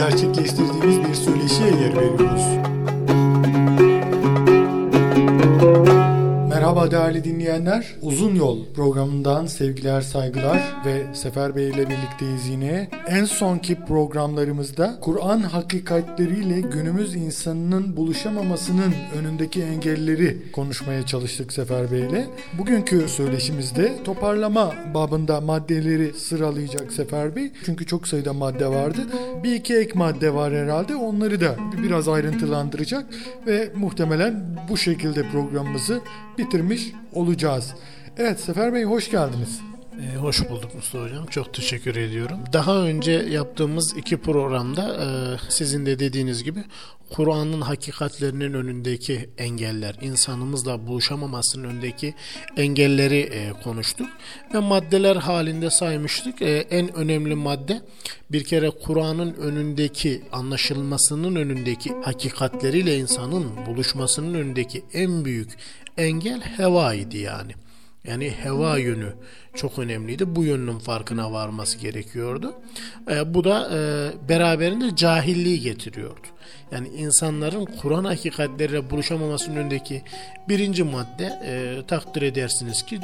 gerçekleştirdiğimiz bir söyleşiye yer veriyoruz. Merhaba değerli dinleyenler. Uzun Yol programından sevgiler, saygılar ve Sefer Bey ile birlikteyiz yine. En sonki programlarımızda Kur'an hakikatleriyle günümüz insanının buluşamamasının önündeki engelleri konuşmaya çalıştık Sefer Bey ile. Bugünkü söyleşimizde toparlama babında maddeleri sıralayacak Sefer Bey. Çünkü çok sayıda madde vardı. Bir iki ek madde var herhalde. Onları da biraz ayrıntılandıracak ve muhtemelen bu şekilde programımızı bitirmiş olacağız. Evet Sefer Bey hoş geldiniz. Ee, hoş bulduk Mustafa Hocam. Çok teşekkür ediyorum. Daha önce yaptığımız iki programda e, sizin de dediğiniz gibi Kur'an'ın hakikatlerinin önündeki engeller, insanımızla buluşamamasının önündeki engelleri e, konuştuk. Ve maddeler halinde saymıştık. E, en önemli madde bir kere Kur'an'ın önündeki, anlaşılmasının önündeki hakikatleriyle insanın buluşmasının önündeki en büyük engel heva idi yani. Yani heva yönü çok önemliydi. Bu yönünün farkına varması gerekiyordu. E, bu da e, beraberinde cahilliği getiriyordu. Yani insanların Kur'an hakikatleriyle buluşamamasının önündeki birinci madde e, takdir edersiniz ki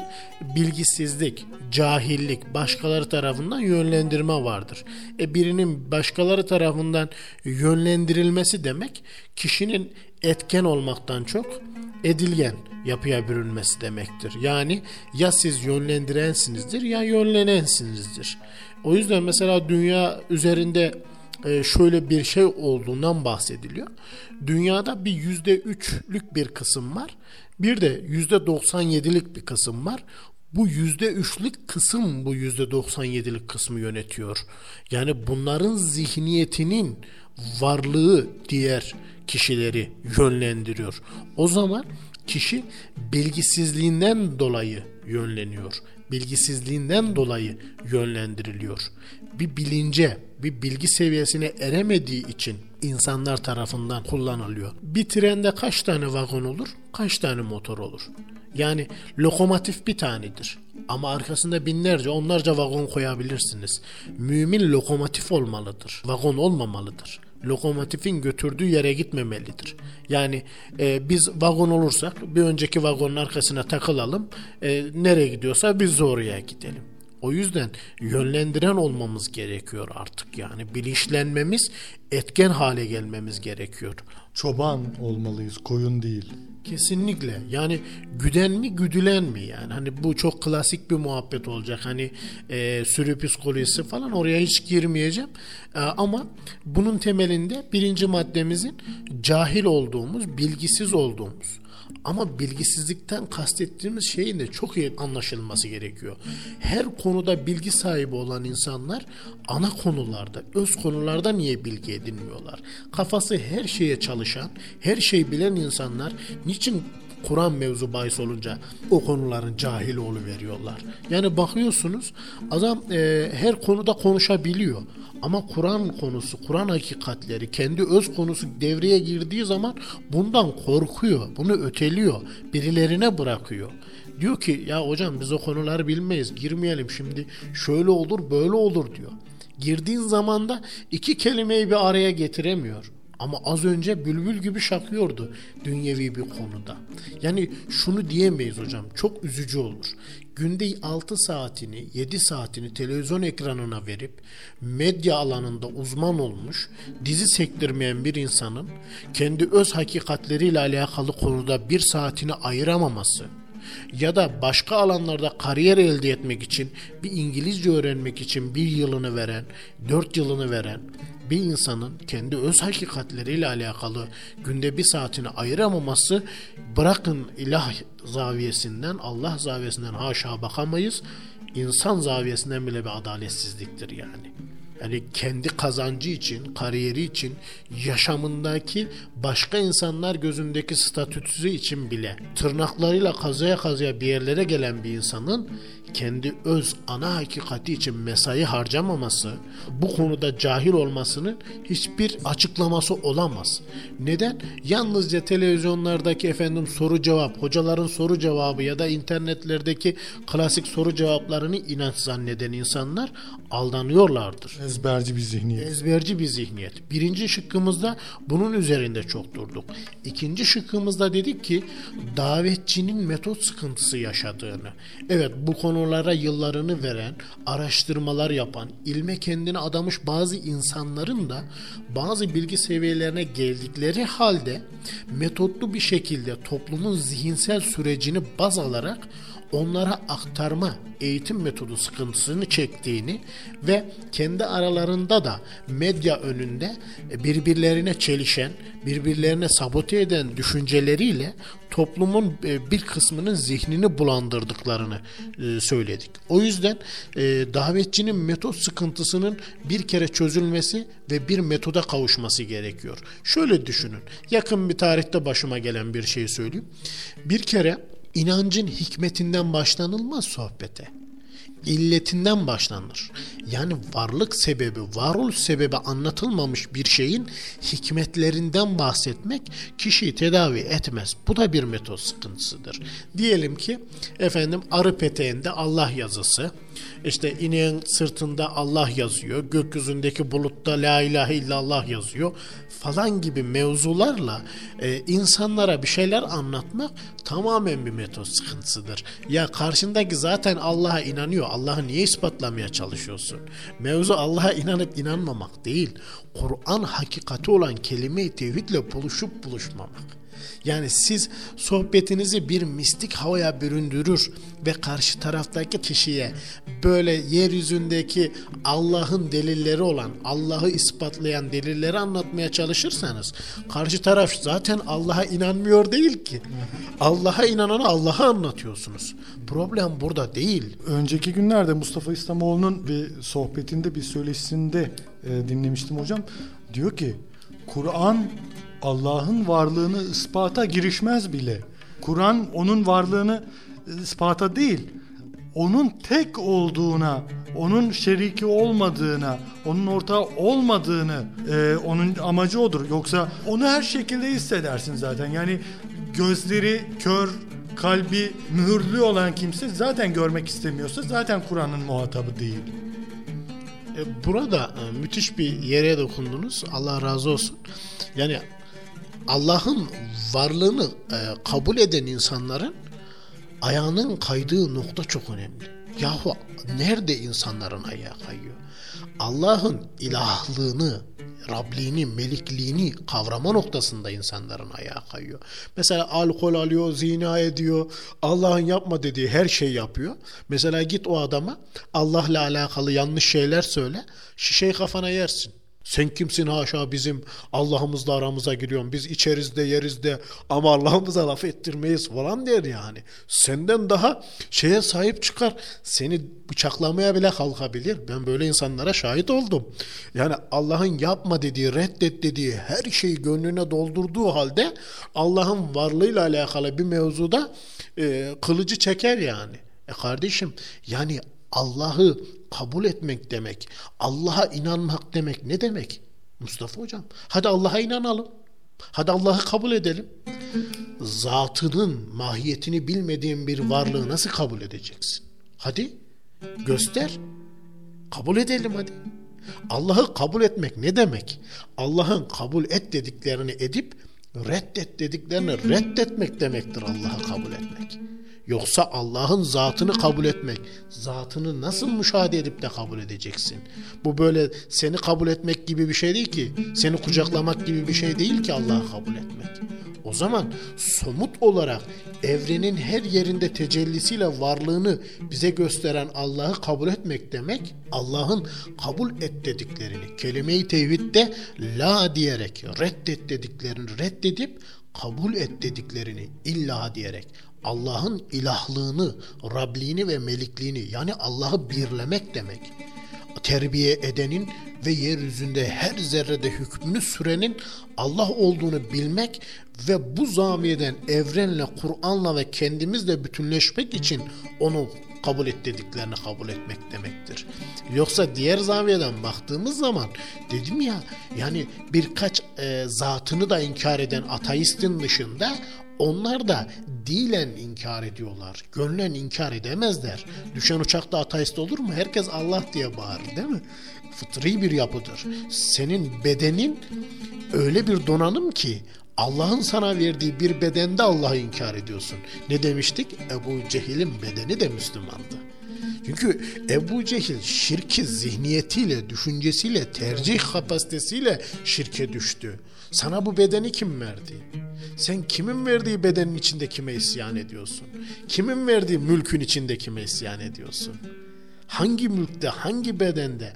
bilgisizlik, cahillik, başkaları tarafından yönlendirme vardır. E, birinin başkaları tarafından yönlendirilmesi demek kişinin etken olmaktan çok edilgen yapıya bürünmesi demektir. Yani ya siz yönlendirensinizdir ya yönlenensinizdir. O yüzden mesela dünya üzerinde e, şöyle bir şey olduğundan bahsediliyor. Dünyada bir yüzde üçlük bir kısım var. Bir de yüzde doksan yedilik bir kısım var. Bu yüzde üçlük kısım bu yüzde doksan yedilik kısmı yönetiyor. Yani bunların zihniyetinin varlığı diğer kişileri yönlendiriyor. O zaman kişi bilgisizliğinden dolayı yönleniyor. Bilgisizliğinden dolayı yönlendiriliyor. Bir bilince, bir bilgi seviyesine eremediği için insanlar tarafından kullanılıyor. Bir trende kaç tane vagon olur? Kaç tane motor olur? Yani lokomotif bir tanedir. Ama arkasında binlerce, onlarca vagon koyabilirsiniz. Mümin lokomotif olmalıdır. Vagon olmamalıdır lokomotifin götürdüğü yere gitmemelidir. Yani e, biz vagon olursak bir önceki vagonun arkasına takılalım. E, nereye gidiyorsa biz de oraya gidelim. O yüzden yönlendiren olmamız gerekiyor artık yani bilinçlenmemiz, etken hale gelmemiz gerekiyor. Çoban olmalıyız, koyun değil. Kesinlikle. Yani güden mi güdülen mi yani? Hani bu çok klasik bir muhabbet olacak. Hani e, sürü psikolojisi falan oraya hiç girmeyeceğim. E, ama bunun temelinde birinci maddemizin cahil olduğumuz, bilgisiz olduğumuz. Ama bilgisizlikten kastettiğimiz şeyin de çok iyi anlaşılması gerekiyor. Her konuda bilgi sahibi olan insanlar ana konularda, öz konularda niye bilgi edinmiyorlar? Kafası her şeye çalışan, her şeyi bilen insanlar niçin Kur'an mevzu bahis olunca o konuların cahil veriyorlar. Yani bakıyorsunuz adam e, her konuda konuşabiliyor. Ama Kur'an konusu, Kur'an hakikatleri, kendi öz konusu devreye girdiği zaman bundan korkuyor, bunu öteliyor, birilerine bırakıyor. Diyor ki ya hocam biz o konuları bilmeyiz girmeyelim şimdi şöyle olur böyle olur diyor. Girdiğin zaman da iki kelimeyi bir araya getiremiyor. Ama az önce bülbül gibi şakıyordu dünyevi bir konuda. Yani şunu diyemeyiz hocam çok üzücü olur. Günde 6 saatini 7 saatini televizyon ekranına verip medya alanında uzman olmuş dizi sektirmeyen bir insanın kendi öz hakikatleriyle alakalı konuda bir saatini ayıramaması ya da başka alanlarda kariyer elde etmek için bir İngilizce öğrenmek için bir yılını veren, dört yılını veren bir insanın kendi öz hakikatleriyle alakalı günde bir saatini ayıramaması bırakın ilah zaviyesinden Allah zaviyesinden haşa bakamayız insan zaviyesinden bile bir adaletsizliktir yani. Yani kendi kazancı için, kariyeri için, yaşamındaki başka insanlar gözündeki statüsü için bile tırnaklarıyla kazıya kazıya bir yerlere gelen bir insanın kendi öz ana hakikati için mesai harcamaması, bu konuda cahil olmasının hiçbir açıklaması olamaz. Neden? Yalnızca televizyonlardaki efendim soru cevap, hocaların soru cevabı ya da internetlerdeki klasik soru cevaplarını inanç zanneden insanlar aldanıyorlardır. Ezberci bir zihniyet. Ezberci bir zihniyet. Birinci şıkkımızda bunun üzerinde çok durduk. İkinci şıkkımızda dedik ki davetçinin metot sıkıntısı yaşadığını. Evet bu konulara yıllarını veren, araştırmalar yapan, ilme kendini adamış bazı insanların da bazı bilgi seviyelerine geldikleri halde metotlu bir şekilde toplumun zihinsel sürecini baz alarak onlara aktarma eğitim metodu sıkıntısını çektiğini ve kendi aralarında da medya önünde birbirlerine çelişen, birbirlerine sabote eden düşünceleriyle toplumun e, bir kısmının zihnini bulandırdıklarını e, söyledik. O yüzden e, davetçinin metot sıkıntısının bir kere çözülmesi ve bir metoda kavuşması gerekiyor. Şöyle düşünün. Yakın bir tarihte başıma gelen bir şey söyleyeyim. Bir kere inancın hikmetinden başlanılmaz sohbete. İlletinden başlanır. Yani varlık sebebi, varoluş sebebi anlatılmamış bir şeyin hikmetlerinden bahsetmek kişiyi tedavi etmez. Bu da bir metot sıkıntısıdır. Diyelim ki efendim arı peteğinde Allah yazısı, işte ineğin sırtında Allah yazıyor, gökyüzündeki bulutta la ilahe illallah yazıyor falan gibi mevzularla e, insanlara bir şeyler anlatmak tamamen bir metot sıkıntısıdır. Ya karşındaki zaten Allah'a inanıyor. Allah'ı niye ispatlamaya çalışıyorsun? Mevzu Allah'a inanıp inanmamak değil. Kur'an hakikati olan kelime-i tevhidle buluşup buluşmamak. Yani siz sohbetinizi bir mistik havaya büründürür ve karşı taraftaki kişiye böyle yeryüzündeki Allah'ın delilleri olan, Allah'ı ispatlayan delilleri anlatmaya çalışırsanız karşı taraf zaten Allah'a inanmıyor değil ki. Allah'a inananı Allah'a anlatıyorsunuz. Problem burada değil. Önceki günlerde Mustafa İslamoğlu'nun bir sohbetinde, bir söyleşisinde e, dinlemiştim hocam. Diyor ki Kur'an Allah'ın varlığını ispata girişmez bile. Kur'an onun varlığını ispata değil, onun tek olduğuna, onun şeriki olmadığına, onun ortağı olmadığını, e, onun amacı odur. Yoksa onu her şekilde hissedersin zaten. Yani gözleri kör, kalbi mühürlü olan kimse zaten görmek istemiyorsa zaten Kur'an'ın muhatabı değil. E, burada e, müthiş bir yere dokundunuz. Allah razı olsun. Yani Allah'ın varlığını e, kabul eden insanların ayağının kaydığı nokta çok önemli. Yahu nerede insanların ayağı kayıyor? Allah'ın ilahlığını, Rabliğini, melikliğini kavrama noktasında insanların ayağı kayıyor. Mesela alkol alıyor, zina ediyor, Allah'ın yapma dediği her şey yapıyor. Mesela git o adama Allah'la alakalı yanlış şeyler söyle, şişeyi kafana yersin. Sen kimsin haşa bizim Allah'ımızla aramıza giriyorsun. Biz içeriz de yeriz de ama Allah'ımıza laf ettirmeyiz falan der yani. Senden daha şeye sahip çıkar. Seni bıçaklamaya bile kalkabilir. Ben böyle insanlara şahit oldum. Yani Allah'ın yapma dediği, reddet dediği her şeyi gönlüne doldurduğu halde Allah'ın varlığıyla alakalı bir mevzuda e, kılıcı çeker yani. E kardeşim yani Allah'ı kabul etmek demek, Allah'a inanmak demek ne demek? Mustafa hocam, hadi Allah'a inanalım. Hadi Allah'ı kabul edelim. zatının mahiyetini bilmediğin bir varlığı nasıl kabul edeceksin? Hadi göster. Kabul edelim hadi. Allah'ı kabul etmek ne demek? Allah'ın kabul et dediklerini edip reddet dediklerini reddetmek demektir Allah'ı kabul etmek. Yoksa Allah'ın zatını kabul etmek, zatını nasıl müşahede edip de kabul edeceksin? Bu böyle seni kabul etmek gibi bir şey değil ki, seni kucaklamak gibi bir şey değil ki Allah'ı kabul etmek. O zaman somut olarak evrenin her yerinde tecellisiyle varlığını bize gösteren Allah'ı kabul etmek demek Allah'ın kabul et dediklerini kelime-i tevhidde la diyerek reddet dediklerini reddedip kabul et dediklerini illa diyerek Allah'ın ilahlığını, Rabliğini ve melikliğini yani Allah'ı birlemek demek. Terbiye edenin ve yeryüzünde her zerrede hükmünü sürenin Allah olduğunu bilmek ve bu zaviyeden evrenle, Kur'an'la ve kendimizle bütünleşmek için onu kabul et dediklerini kabul etmek demektir. Yoksa diğer zaviyeden baktığımız zaman dedim ya yani birkaç e, zatını da inkar eden ateistin dışında onlar da dilen inkar ediyorlar. Gönlen inkar edemezler. Düşen uçakta ateist olur mu? Herkes Allah diye bağırır değil mi? Fıtri bir yapıdır. Senin bedenin öyle bir donanım ki Allah'ın sana verdiği bir bedende Allah'ı inkar ediyorsun. Ne demiştik? Ebu Cehil'in bedeni de Müslümandı. Çünkü Ebu Cehil şirki zihniyetiyle, düşüncesiyle, tercih kapasitesiyle şirke düştü. Sana bu bedeni kim verdi? Sen kimin verdiği bedenin içinde kime isyan ediyorsun? Kimin verdiği mülkün içinde kime isyan ediyorsun? Hangi mülkte, hangi bedende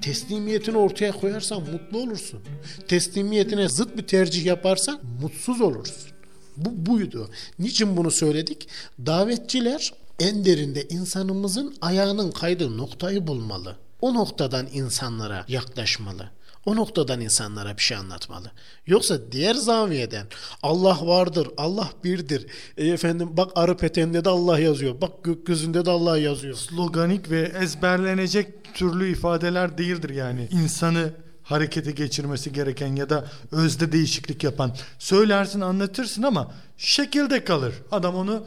teslimiyetini ortaya koyarsan mutlu olursun. Teslimiyetine zıt bir tercih yaparsan mutsuz olursun. Bu buydu. Niçin bunu söyledik? Davetçiler en derinde insanımızın ayağının kaydığı noktayı bulmalı. O noktadan insanlara yaklaşmalı. O noktadan insanlara bir şey anlatmalı. Yoksa diğer zaviyeden Allah vardır, Allah birdir. E efendim bak arı petende de Allah yazıyor. Bak gökyüzünde de Allah yazıyor. Sloganik ve ezberlenecek türlü ifadeler değildir yani. İnsanı harekete geçirmesi gereken ya da özde değişiklik yapan. Söylersin anlatırsın ama şekilde kalır. Adam onu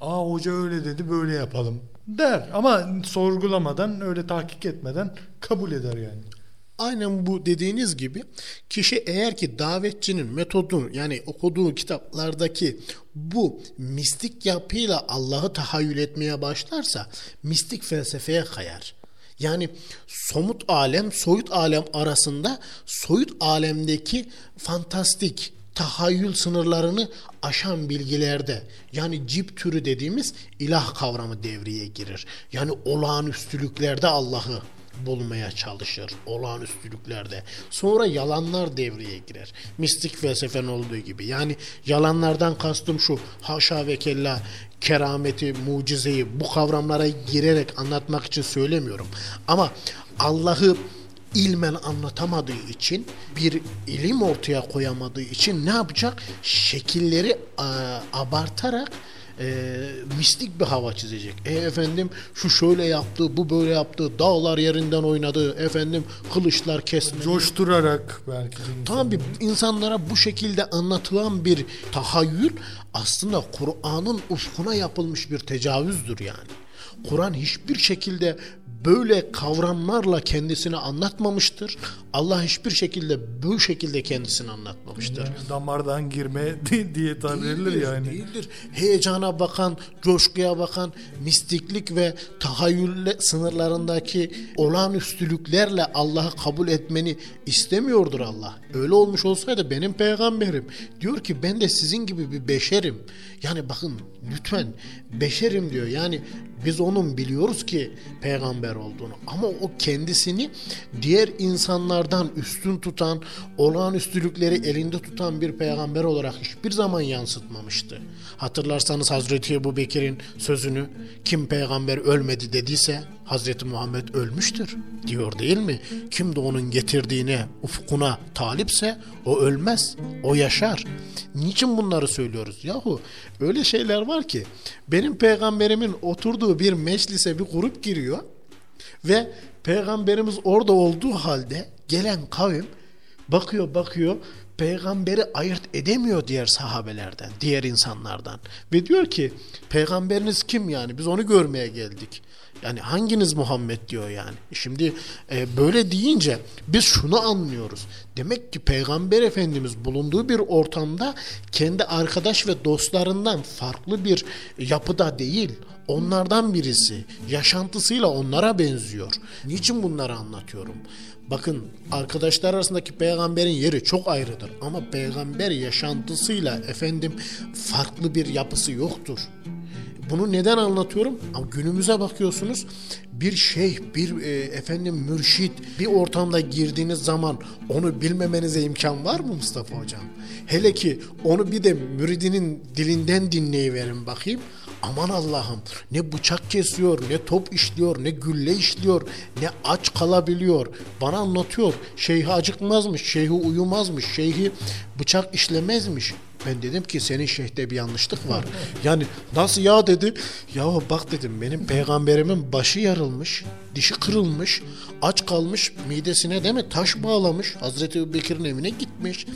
aa hoca öyle dedi böyle yapalım der. Ama sorgulamadan öyle tahkik etmeden kabul eder yani. Aynen bu dediğiniz gibi kişi eğer ki davetçinin metodunu yani okuduğu kitaplardaki bu mistik yapıyla Allah'ı tahayyül etmeye başlarsa mistik felsefeye kayar. Yani somut alem, soyut alem arasında soyut alemdeki fantastik tahayyül sınırlarını aşan bilgilerde yani cip türü dediğimiz ilah kavramı devreye girir. Yani olağanüstülüklerde Allah'ı bulmaya çalışır olağanüstülüklerde. Sonra yalanlar devreye girer. Mistik felsefen olduğu gibi. Yani yalanlardan kastım şu haşa ve kella kerameti, mucizeyi bu kavramlara girerek anlatmak için söylemiyorum. Ama Allah'ı ilmen anlatamadığı için bir ilim ortaya koyamadığı için ne yapacak? Şekilleri a, abartarak e, mistik bir hava çizecek. E efendim şu şöyle yaptı, bu böyle yaptı, dağlar yerinden oynadı, efendim kılıçlar kesmedi. Coşturarak belki. Tabii insanlara bu şekilde anlatılan bir tahayyül aslında Kur'an'ın ufkuna yapılmış bir tecavüzdür yani. Kur'an hiçbir şekilde böyle kavramlarla kendisini anlatmamıştır. Allah hiçbir şekilde bu şekilde kendisini anlatmamıştır. Yani damardan girme diye tabir edilir yani. Değildir. Heyecana bakan, coşkuya bakan, mistiklik ve tahayyül sınırlarındaki olağanüstülüklerle Allah'ı kabul etmeni istemiyordur Allah. Öyle olmuş olsaydı benim peygamberim diyor ki ben de sizin gibi bir beşerim. Yani bakın lütfen beşerim diyor. Yani biz onun biliyoruz ki peygamber olduğunu ama o kendisini diğer insanlardan üstün tutan, olağanüstülükleri elinde tutan bir peygamber olarak hiçbir zaman yansıtmamıştı. Hatırlarsanız Hazreti Ebu Bekir'in sözünü kim peygamber ölmedi dediyse Hazreti Muhammed ölmüştür diyor değil mi? Kim de onun getirdiğine, ufkuna talipse o ölmez, o yaşar. Niçin bunları söylüyoruz? Yahu öyle şeyler var ki benim peygamberimin oturduğu bir meclise bir grup giriyor ve peygamberimiz orada olduğu halde gelen kavim bakıyor bakıyor peygamberi ayırt edemiyor diğer sahabelerden, diğer insanlardan. Ve diyor ki peygamberiniz kim yani biz onu görmeye geldik. Yani hanginiz Muhammed diyor yani. Şimdi e, böyle deyince biz şunu anlıyoruz. Demek ki Peygamber Efendimiz bulunduğu bir ortamda kendi arkadaş ve dostlarından farklı bir yapıda değil. Onlardan birisi. Yaşantısıyla onlara benziyor. Niçin bunları anlatıyorum? Bakın arkadaşlar arasındaki peygamberin yeri çok ayrıdır. Ama peygamber yaşantısıyla efendim farklı bir yapısı yoktur. Bunu neden anlatıyorum? Ama günümüze bakıyorsunuz bir şeyh, bir e, efendim mürşit bir ortamda girdiğiniz zaman onu bilmemenize imkan var mı Mustafa Hocam? Hele ki onu bir de müridinin dilinden dinleyiverin bakayım. Aman Allah'ım ne bıçak kesiyor, ne top işliyor, ne gülle işliyor, ne aç kalabiliyor. Bana anlatıyor. Şeyhi acıkmazmış, şeyhi uyumazmış, şeyhi bıçak işlemezmiş. Ben dedim ki senin şeyhte bir yanlışlık var. Yani nasıl ya dedi. Ya bak dedim benim peygamberimin başı yarılmış, dişi kırılmış, aç kalmış, midesine değil mi taş bağlamış. Hazreti Ebubekir'in evine gitmiş.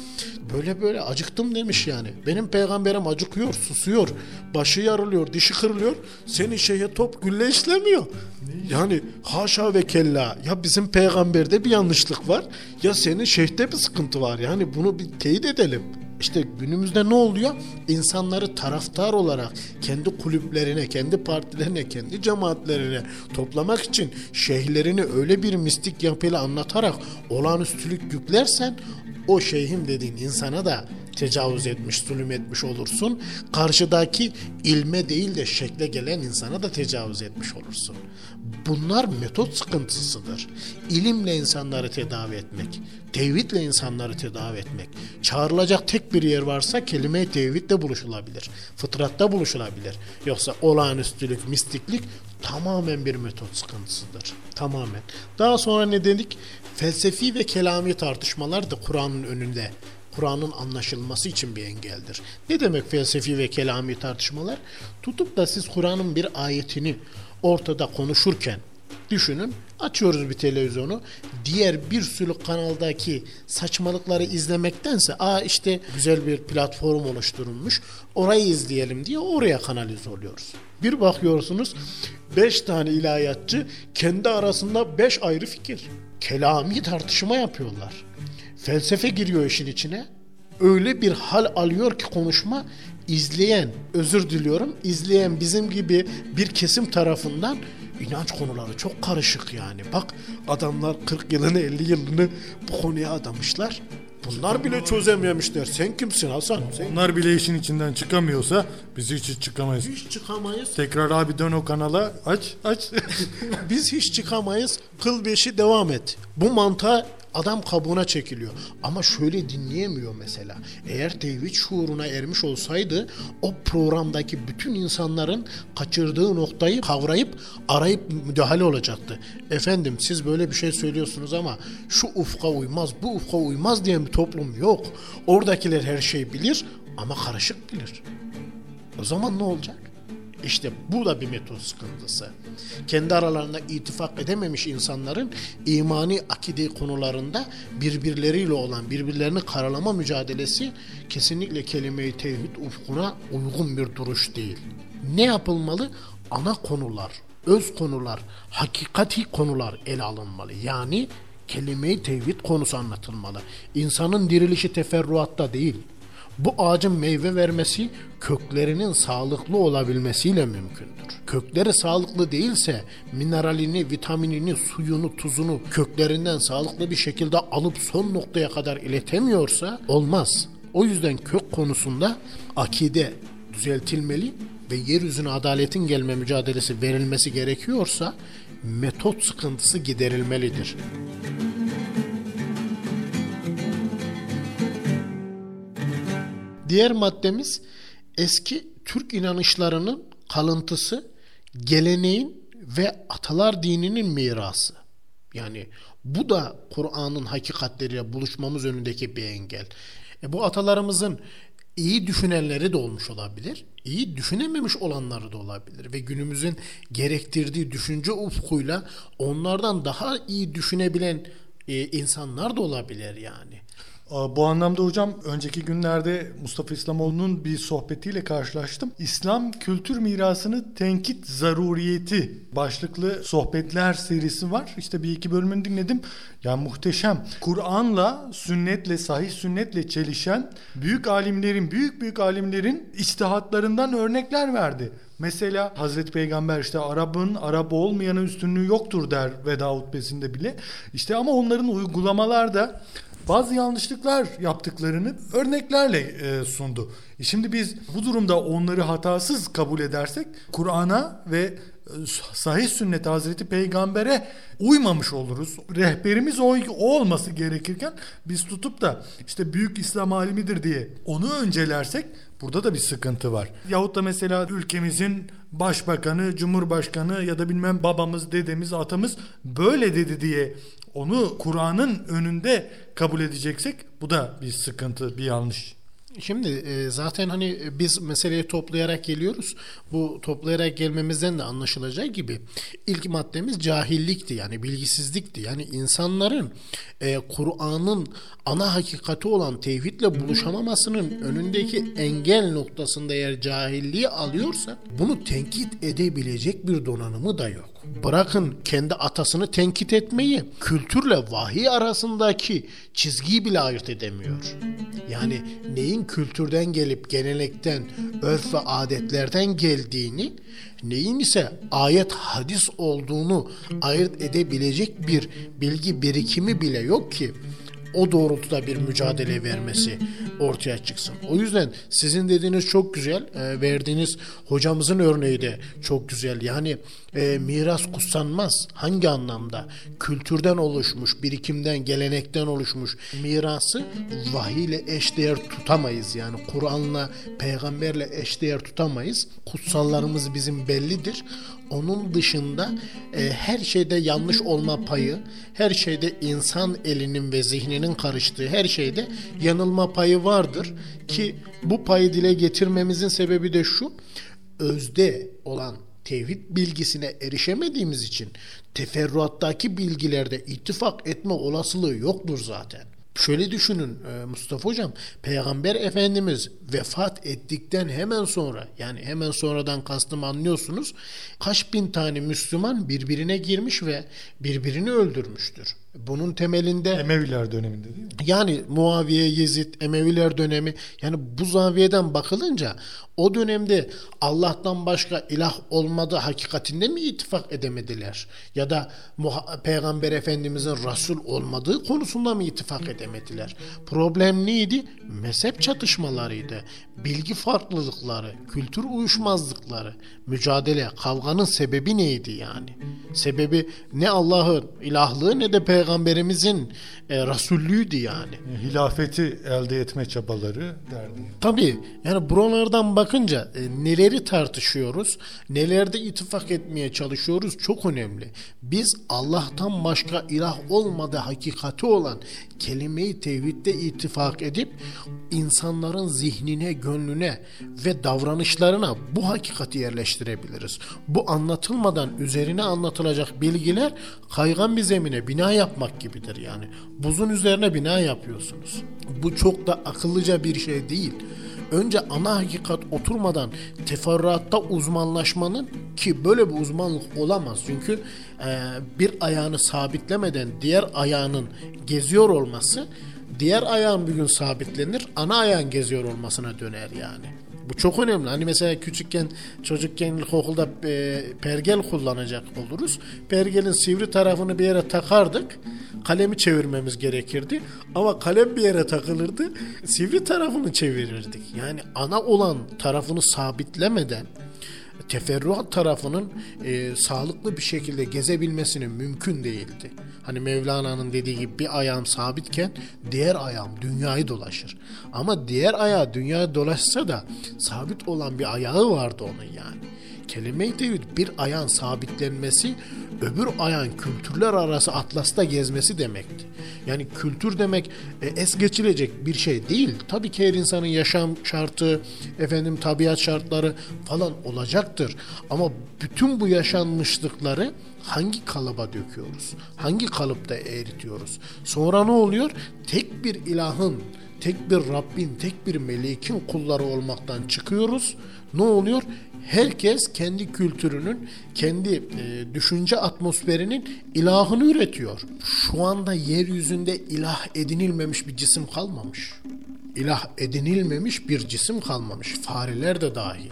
Böyle böyle acıktım demiş yani. Benim peygamberim acıkıyor, susuyor, başı yarılıyor, dişi kırılıyor. Senin şeyhe top gülle işlemiyor. Yani haşa ve kella ya bizim peygamberde bir yanlışlık var ya senin şeyhte bir sıkıntı var. Yani bunu bir teyit edelim. İşte günümüzde ne oluyor? İnsanları taraftar olarak kendi kulüplerine, kendi partilerine, kendi cemaatlerine toplamak için şeyhlerini öyle bir mistik yapıyla anlatarak olağanüstülük yüklersen o şeyhim dediğin insana da tecavüz etmiş, zulüm etmiş olursun. Karşıdaki ilme değil de şekle gelen insana da tecavüz etmiş olursun. Bunlar metot sıkıntısıdır. İlimle insanları tedavi etmek, tevhidle insanları tedavi etmek. Çağrılacak tek bir yer varsa kelime-i tevhidle buluşulabilir. Fıtratta buluşulabilir. Yoksa olağanüstülük, mistiklik tamamen bir metot sıkıntısıdır. Tamamen. Daha sonra ne dedik? Felsefi ve kelami tartışmalar da Kur'an'ın önünde Kur'an'ın anlaşılması için bir engeldir. Ne demek felsefi ve kelami tartışmalar? Tutup da siz Kur'an'ın bir ayetini ortada konuşurken düşünün açıyoruz bir televizyonu diğer bir sürü kanaldaki saçmalıkları izlemektense aa işte güzel bir platform oluşturulmuş orayı izleyelim diye oraya kanalize oluyoruz. Bir bakıyorsunuz beş tane ilahiyatçı kendi arasında beş ayrı fikir. Kelami tartışma yapıyorlar. Felsefe giriyor işin içine. Öyle bir hal alıyor ki konuşma izleyen, özür diliyorum, izleyen bizim gibi bir kesim tarafından inanç konuları çok karışık yani. Bak adamlar 40 yılını 50 yılını bu konuya adamışlar. Bunlar bile çözememişler. Sen kimsin Hasan? Sen Onlar bile işin içinden çıkamıyorsa biz hiç çıkamayız. hiç çıkamayız. Tekrar abi dön o kanala aç aç. Biz hiç çıkamayız. Kıl beşi devam et. Bu mantığa adam kabuğuna çekiliyor. Ama şöyle dinleyemiyor mesela. Eğer tevhid şuuruna ermiş olsaydı o programdaki bütün insanların kaçırdığı noktayı kavrayıp arayıp müdahale olacaktı. Efendim siz böyle bir şey söylüyorsunuz ama şu ufka uymaz, bu ufka uymaz diyen bir toplum yok. Oradakiler her şeyi bilir ama karışık bilir. O zaman ne olacak? İşte bu da bir metot sıkıntısı. Kendi aralarında ittifak edememiş insanların imani akide konularında birbirleriyle olan birbirlerini karalama mücadelesi kesinlikle kelime-i tevhid ufkuna uygun bir duruş değil. Ne yapılmalı? Ana konular, öz konular, hakikati konular ele alınmalı. Yani kelime-i tevhid konusu anlatılmalı. İnsanın dirilişi teferruatta değil. Bu ağacın meyve vermesi köklerinin sağlıklı olabilmesiyle mümkündür. Kökleri sağlıklı değilse mineralini, vitaminini, suyunu, tuzunu köklerinden sağlıklı bir şekilde alıp son noktaya kadar iletemiyorsa olmaz. O yüzden kök konusunda akide düzeltilmeli ve yeryüzüne adaletin gelme mücadelesi verilmesi gerekiyorsa metot sıkıntısı giderilmelidir. Diğer maddemiz eski Türk inanışlarının kalıntısı, geleneğin ve atalar dininin mirası. Yani bu da Kur'an'ın hakikatleriyle buluşmamız önündeki bir engel. E bu atalarımızın iyi düşünenleri de olmuş olabilir. iyi düşünememiş olanları da olabilir. Ve günümüzün gerektirdiği düşünce ufkuyla onlardan daha iyi düşünebilen e, insanlar da olabilir yani. Aa, Bu anlamda hocam önceki günlerde Mustafa İslamoğlu'nun bir sohbetiyle karşılaştım. İslam kültür mirasını tenkit zaruriyeti başlıklı sohbetler serisi var. İşte bir iki bölümünü dinledim. Ya muhteşem. Kur'an'la, sünnetle, sahih sünnetle çelişen büyük alimlerin, büyük büyük alimlerin içtihatlarından örnekler verdi. Mesela Hazreti Peygamber işte Arap'ın Arap olmayanın üstünlüğü yoktur der veda hutbesinde bile. İşte ama onların uygulamalarda bazı yanlışlıklar yaptıklarını örneklerle e, sundu. E şimdi biz bu durumda onları hatasız kabul edersek Kur'an'a ve sahih sünnet Hazreti Peygamber'e uymamış oluruz. Rehberimiz o, o olması gerekirken biz tutup da işte büyük İslam alimidir diye onu öncelersek burada da bir sıkıntı var. Yahut da mesela ülkemizin başbakanı, cumhurbaşkanı ya da bilmem babamız, dedemiz, atamız böyle dedi diye onu Kur'an'ın önünde kabul edeceksek bu da bir sıkıntı, bir yanlış. Şimdi e, zaten hani biz meseleyi toplayarak geliyoruz. Bu toplayarak gelmemizden de anlaşılacağı gibi ilk maddemiz cahillikti yani bilgisizlikti. Yani insanların e, Kur'an'ın ana hakikati olan tevhidle buluşamamasının önündeki engel noktasında eğer cahilliği alıyorsa bunu tenkit edebilecek bir donanımı da yok. Bırakın kendi atasını tenkit etmeyi, kültürle vahiy arasındaki çizgiyi bile ayırt edemiyor. Yani neyin kültürden gelip gelenekten, örf ve adetlerden geldiğini, neyin ise ayet hadis olduğunu ayırt edebilecek bir bilgi birikimi bile yok ki o doğrultuda bir mücadele vermesi ortaya çıksın. O yüzden sizin dediğiniz çok güzel, e, verdiğiniz hocamızın örneği de çok güzel. Yani e, miras kutsanmaz. Hangi anlamda? Kültürden oluşmuş, birikimden, gelenekten oluşmuş mirası vahiy ile eşdeğer tutamayız. Yani Kur'an'la, peygamberle eşdeğer tutamayız. Kutsallarımız bizim bellidir. Onun dışında e, her şeyde yanlış olma payı, her şeyde insan elinin ve zihninin karıştığı her şeyde yanılma payı vardır ki bu payı dile getirmemizin sebebi de şu. Özde olan tevhid bilgisine erişemediğimiz için teferruattaki bilgilerde ittifak etme olasılığı yoktur zaten. Şöyle düşünün e, Mustafa Hocam, Peygamber Efendimiz vefat ettikten hemen sonra yani hemen sonradan kastım anlıyorsunuz kaç bin tane Müslüman birbirine girmiş ve birbirini öldürmüştür. Bunun temelinde Emeviler döneminde değil mi? yani Muaviye, Yezid, Emeviler dönemi yani bu zaviyeden bakılınca o dönemde Allah'tan başka ilah olmadığı hakikatinde mi ittifak edemediler? Ya da Muha- Peygamber Efendimizin Resul olmadığı konusunda mı ittifak edemediler? Problem neydi? Mezhep çatışmalarıydı. Bilgi farklılıkları, kültür uyuşmazlıkları, mücadele, kavganın sebebi neydi yani? Sebebi ne Allah'ın ilahlığı ne de Peygamberimizin e, Resullüğüydü yani. Hilafeti elde etme çabaları derdi. Tabii yani buralardan bakınca e, neleri tartışıyoruz, nelerde ittifak etmeye çalışıyoruz çok önemli. Biz Allah'tan başka ilah olmadığı hakikati olan kelime-i tevhidde ittifak edip insanların zihnine, gönlüne ve davranışlarına bu hakikati yerleştirebiliriz. Bu anlatılmadan üzerine anlatılacak bilgiler kaygan bir zemine bina yapmak gibidir yani. Buzun üzerine bina yapıyorsunuz. Bu çok da akıllıca bir şey değil. Önce ana hakikat oturmadan teferruatta uzmanlaşmanın ki böyle bir uzmanlık olamaz. Çünkü e, bir ayağını sabitlemeden diğer ayağının geziyor olması diğer ayağın bir gün sabitlenir ana ayağın geziyor olmasına döner yani. Bu çok önemli. Hani mesela küçükken çocukken ilkokulda e, pergel kullanacak oluruz. Pergelin sivri tarafını bir yere takardık. Kalemi çevirmemiz gerekirdi. Ama kalem bir yere takılırdı. Sivri tarafını çevirirdik. Yani ana olan tarafını sabitlemeden teferruat tarafının e, sağlıklı bir şekilde gezebilmesinin mümkün değildi. Hani Mevlana'nın dediği gibi bir ayağım sabitken diğer ayağım dünyayı dolaşır. Ama diğer ayağı dünyayı dolaşsa da sabit olan bir ayağı vardı onun yani. Kelime-i tevhid bir ayağın sabitlenmesi, öbür ayağın kültürler arası atlasta gezmesi demekti. Yani kültür demek e, es geçilecek bir şey değil. Tabii ki her insanın yaşam şartı, efendim tabiat şartları falan olacaktır. Ama bütün bu yaşanmışlıkları hangi kalıba döküyoruz? Hangi kalıpta eritiyoruz? Sonra ne oluyor? Tek bir ilahın, tek bir Rabbin, tek bir melekin kulları olmaktan çıkıyoruz. Ne oluyor? Herkes kendi kültürünün, kendi e, düşünce atmosferinin ilahını üretiyor. Şu anda yeryüzünde ilah edinilmemiş bir cisim kalmamış. İlah edinilmemiş bir cisim kalmamış. Fareler de dahil.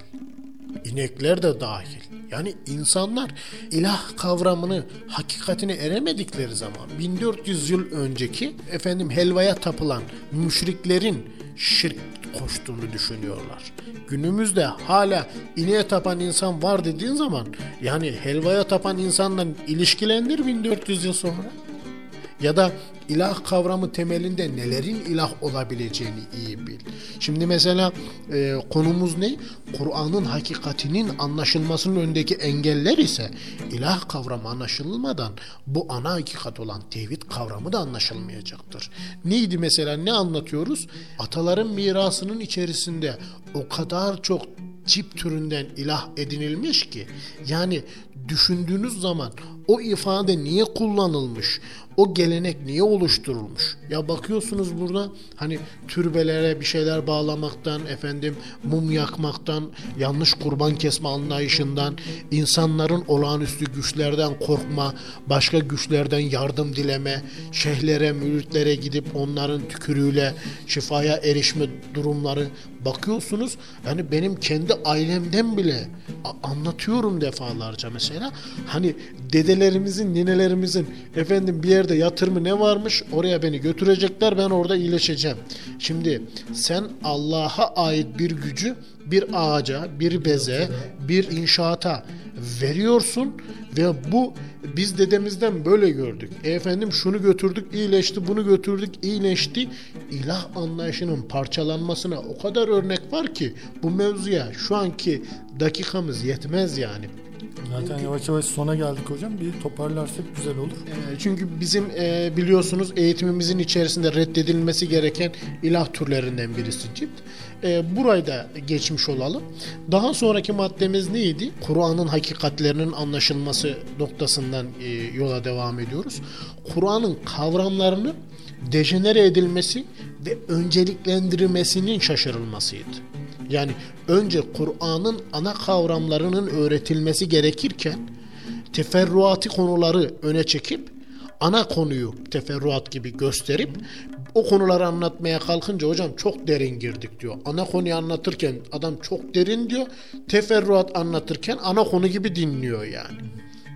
İnekler de dahil. Yani insanlar ilah kavramını, hakikatini eremedikleri zaman 1400 yıl önceki efendim helvaya tapılan müşriklerin şirk koştuğunu düşünüyorlar. Günümüzde hala ineğe tapan insan var dediğin zaman yani helvaya tapan insanla ilişkilendir 1400 yıl sonra. Ya da ilah kavramı temelinde nelerin ilah olabileceğini iyi bil. Şimdi mesela e, konumuz ne? Kur'an'ın hakikatinin anlaşılmasının öndeki engeller ise ilah kavramı anlaşılmadan bu ana hakikat olan tevhid kavramı da anlaşılmayacaktır. Neydi mesela ne anlatıyoruz? Ataların mirasının içerisinde o kadar çok çip türünden ilah edinilmiş ki yani düşündüğünüz zaman o ifade niye kullanılmış? O gelenek niye oluşturulmuş? Ya bakıyorsunuz burada hani türbelere bir şeyler bağlamaktan, efendim mum yakmaktan, yanlış kurban kesme anlayışından, insanların olağanüstü güçlerden korkma, başka güçlerden yardım dileme, şeyhlere, müritlere gidip onların tükürüğüyle şifaya erişme durumları bakıyorsunuz. Yani benim kendi ailemden bile anlatıyorum defalarca mesela. Hani dedelerimizin, ninelerimizin efendim bir yerde yatırımı ne varmış oraya beni götürecekler ben orada iyileşeceğim. Şimdi sen Allah'a ait bir gücü bir ağaca, bir beze, bir inşaata veriyorsun ve bu biz dedemizden böyle gördük. E efendim şunu götürdük iyileşti, bunu götürdük iyileşti. İlah anlayışının parçalanmasına o kadar örnek var ki bu mevzuya şu anki dakikamız yetmez yani. Zaten yavaş yavaş sona geldik hocam. Bir toparlarsak güzel olur. E, çünkü bizim e, biliyorsunuz eğitimimizin içerisinde reddedilmesi gereken ilah türlerinden birisi cipt. E, burayı da geçmiş olalım. Daha sonraki maddemiz neydi? Kur'an'ın hakikatlerinin anlaşılması noktasından e, yola devam ediyoruz. Kur'an'ın kavramlarını dejenere edilmesi ve önceliklendirilmesinin şaşırılmasıydı. Yani önce Kur'an'ın ana kavramlarının öğretilmesi gerekirken teferruatı konuları öne çekip ana konuyu teferruat gibi gösterip o konuları anlatmaya kalkınca hocam çok derin girdik diyor. Ana konuyu anlatırken adam çok derin diyor. Teferruat anlatırken ana konu gibi dinliyor yani.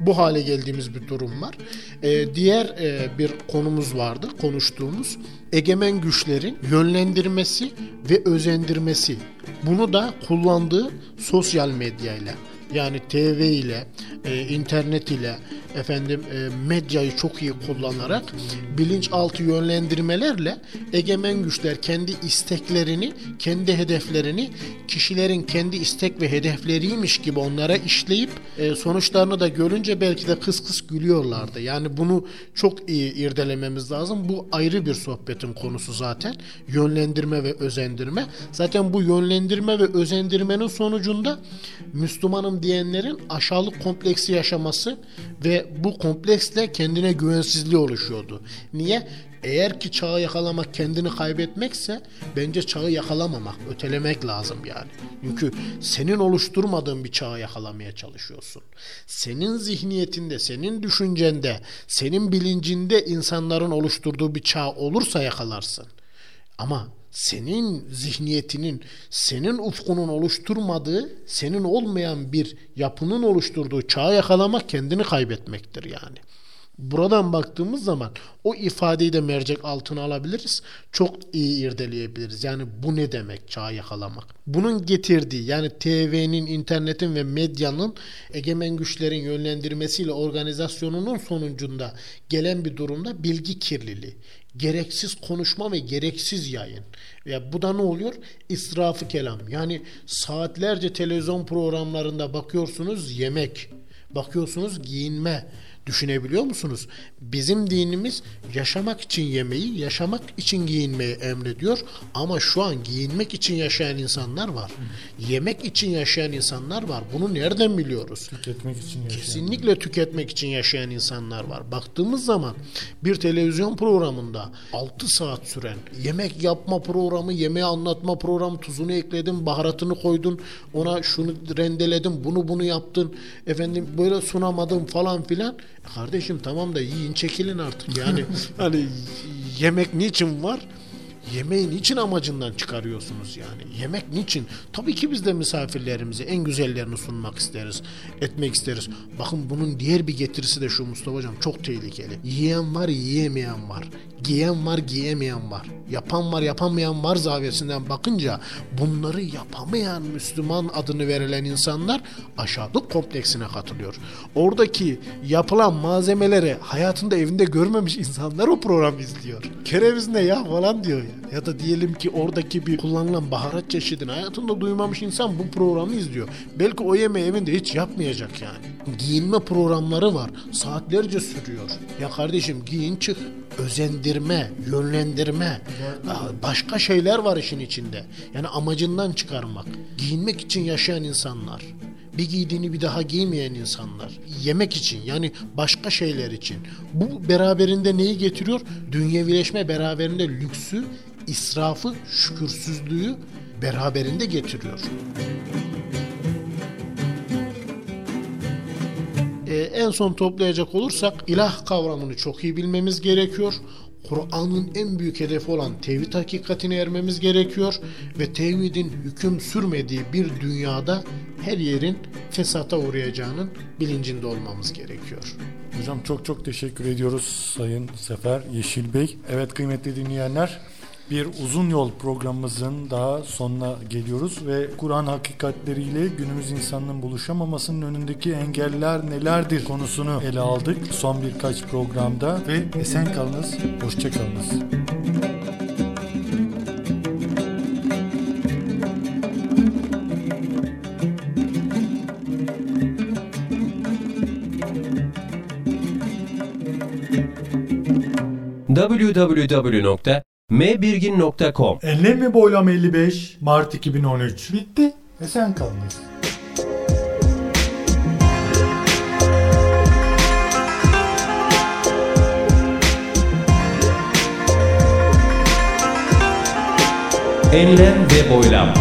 Bu hale geldiğimiz bir durum var. Ee, diğer e, bir konumuz vardı konuştuğumuz. Egemen güçlerin yönlendirmesi ve özendirmesi. Bunu da kullandığı sosyal medya ile yani TV ile, e, internet ile, efendim e, medyayı çok iyi kullanarak bilinçaltı yönlendirmelerle egemen güçler kendi isteklerini, kendi hedeflerini kişilerin kendi istek ve hedefleriymiş gibi onlara işleyip e, sonuçlarını da görünce belki de kıs kıs gülüyorlardı. Yani bunu çok iyi irdelememiz lazım. Bu ayrı bir sohbetin konusu zaten. Yönlendirme ve özendirme. Zaten bu yönlendirme ve özendirmenin sonucunda Müslümanım diyenlerin aşağılık kompleksi yaşaması ve bu kompleksle kendine güvensizliği oluşuyordu. Niye? Eğer ki çağı yakalamak kendini kaybetmekse bence çağı yakalamamak, ötelemek lazım yani. Çünkü senin oluşturmadığın bir çağı yakalamaya çalışıyorsun. Senin zihniyetinde, senin düşüncende, senin bilincinde insanların oluşturduğu bir çağ olursa yakalarsın. Ama senin zihniyetinin, senin ufkunun oluşturmadığı, senin olmayan bir yapının oluşturduğu çağı yakalamak kendini kaybetmektir yani. Buradan baktığımız zaman o ifadeyi de mercek altına alabiliriz. Çok iyi irdeleyebiliriz. Yani bu ne demek çağ yakalamak? Bunun getirdiği yani TV'nin, internetin ve medyanın egemen güçlerin yönlendirmesiyle organizasyonunun sonucunda gelen bir durumda bilgi kirliliği. Gereksiz konuşma ve gereksiz yayın. Ya bu da ne oluyor? İsrafı kelam. Yani saatlerce televizyon programlarında bakıyorsunuz yemek, bakıyorsunuz giyinme, Düşünebiliyor musunuz? Bizim dinimiz yaşamak için yemeği, yaşamak için giyinmeyi emrediyor. Ama şu an giyinmek için yaşayan insanlar var. Yemek için yaşayan insanlar var. Bunu nereden biliyoruz? Tüketmek için yaşayan. Kesinlikle tüketmek için yaşayan insanlar var. Baktığımız zaman bir televizyon programında 6 saat süren yemek yapma programı, yemeği anlatma programı, tuzunu ekledin, baharatını koydun, ona şunu rendeledin, bunu bunu yaptın, efendim böyle sunamadın falan filan. Kardeşim tamam da yiyin çekilin artık yani. hani yemek niçin var? Yemeği niçin amacından çıkarıyorsunuz yani? Yemek niçin? Tabii ki biz de misafirlerimize en güzellerini sunmak isteriz, etmek isteriz. Bakın bunun diğer bir getirisi de şu Mustafa Hocam çok tehlikeli. Yiyen var, yiyemeyen var. Giyen var, giyemeyen var. Yapan var, yapamayan var zaviyesinden bakınca bunları yapamayan Müslüman adını verilen insanlar aşağılık kompleksine katılıyor. Oradaki yapılan malzemeleri hayatında evinde görmemiş insanlar o programı izliyor. Kereviz ne ya falan diyor ya. Ya da diyelim ki oradaki bir kullanılan baharat çeşidini hayatında duymamış insan bu programı izliyor. Belki o yemeği evinde hiç yapmayacak yani. Giyinme programları var. Saatlerce sürüyor. Ya kardeşim giyin çık. Özendirme, yönlendirme. Başka şeyler var işin içinde. Yani amacından çıkarmak. Giyinmek için yaşayan insanlar bir giydiğini bir daha giymeyen insanlar. Yemek için yani başka şeyler için. Bu beraberinde neyi getiriyor? Dünyevileşme beraberinde lüksü, israfı, şükürsüzlüğü beraberinde getiriyor. Ee, en son toplayacak olursak ilah kavramını çok iyi bilmemiz gerekiyor. Kur'an'ın en büyük hedefi olan tevhid hakikatine ermemiz gerekiyor ve tevhidin hüküm sürmediği bir dünyada her yerin fesata uğrayacağının bilincinde olmamız gerekiyor. Hocam çok çok teşekkür ediyoruz Sayın Sefer Yeşil Bey. Evet kıymetli dinleyenler bir uzun yol programımızın daha sonuna geliyoruz ve Kur'an hakikatleriyle günümüz insanının buluşamamasının önündeki engeller nelerdir konusunu ele aldık son birkaç programda ve esen kalınız, hoşça kalınız. www mbirgin.com Enlem mi boylam 55 Mart 2013 bitti. Esen kalınız. Enlem ve boylam.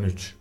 2013